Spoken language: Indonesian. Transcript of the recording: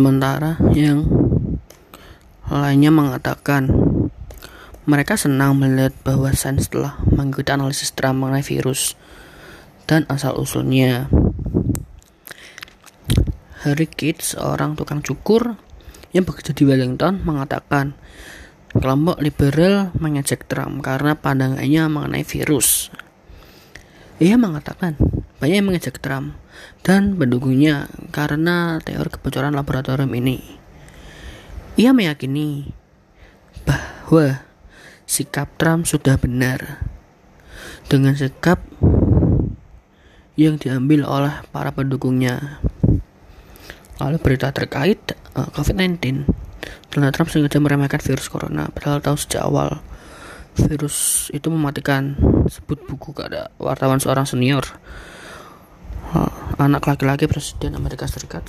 Sementara yang lainnya mengatakan mereka senang melihat bahwa sains telah mengikuti analisis terang mengenai virus dan asal-usulnya. Harry Kidd, seorang tukang cukur yang bekerja di Wellington, mengatakan kelompok liberal mengejek Trump karena pandangannya mengenai virus. Ia mengatakan banyak yang mengejek Trump dan pendukungnya karena teori kebocoran laboratorium ini. Ia meyakini bahwa sikap Trump sudah benar dengan sikap yang diambil oleh para pendukungnya. Lalu berita terkait eh, COVID-19, Donald Trump sengaja meremehkan virus corona, padahal tahu sejak awal virus itu mematikan. Sebut buku kepada wartawan seorang senior, anak laki-laki presiden Amerika Serikat.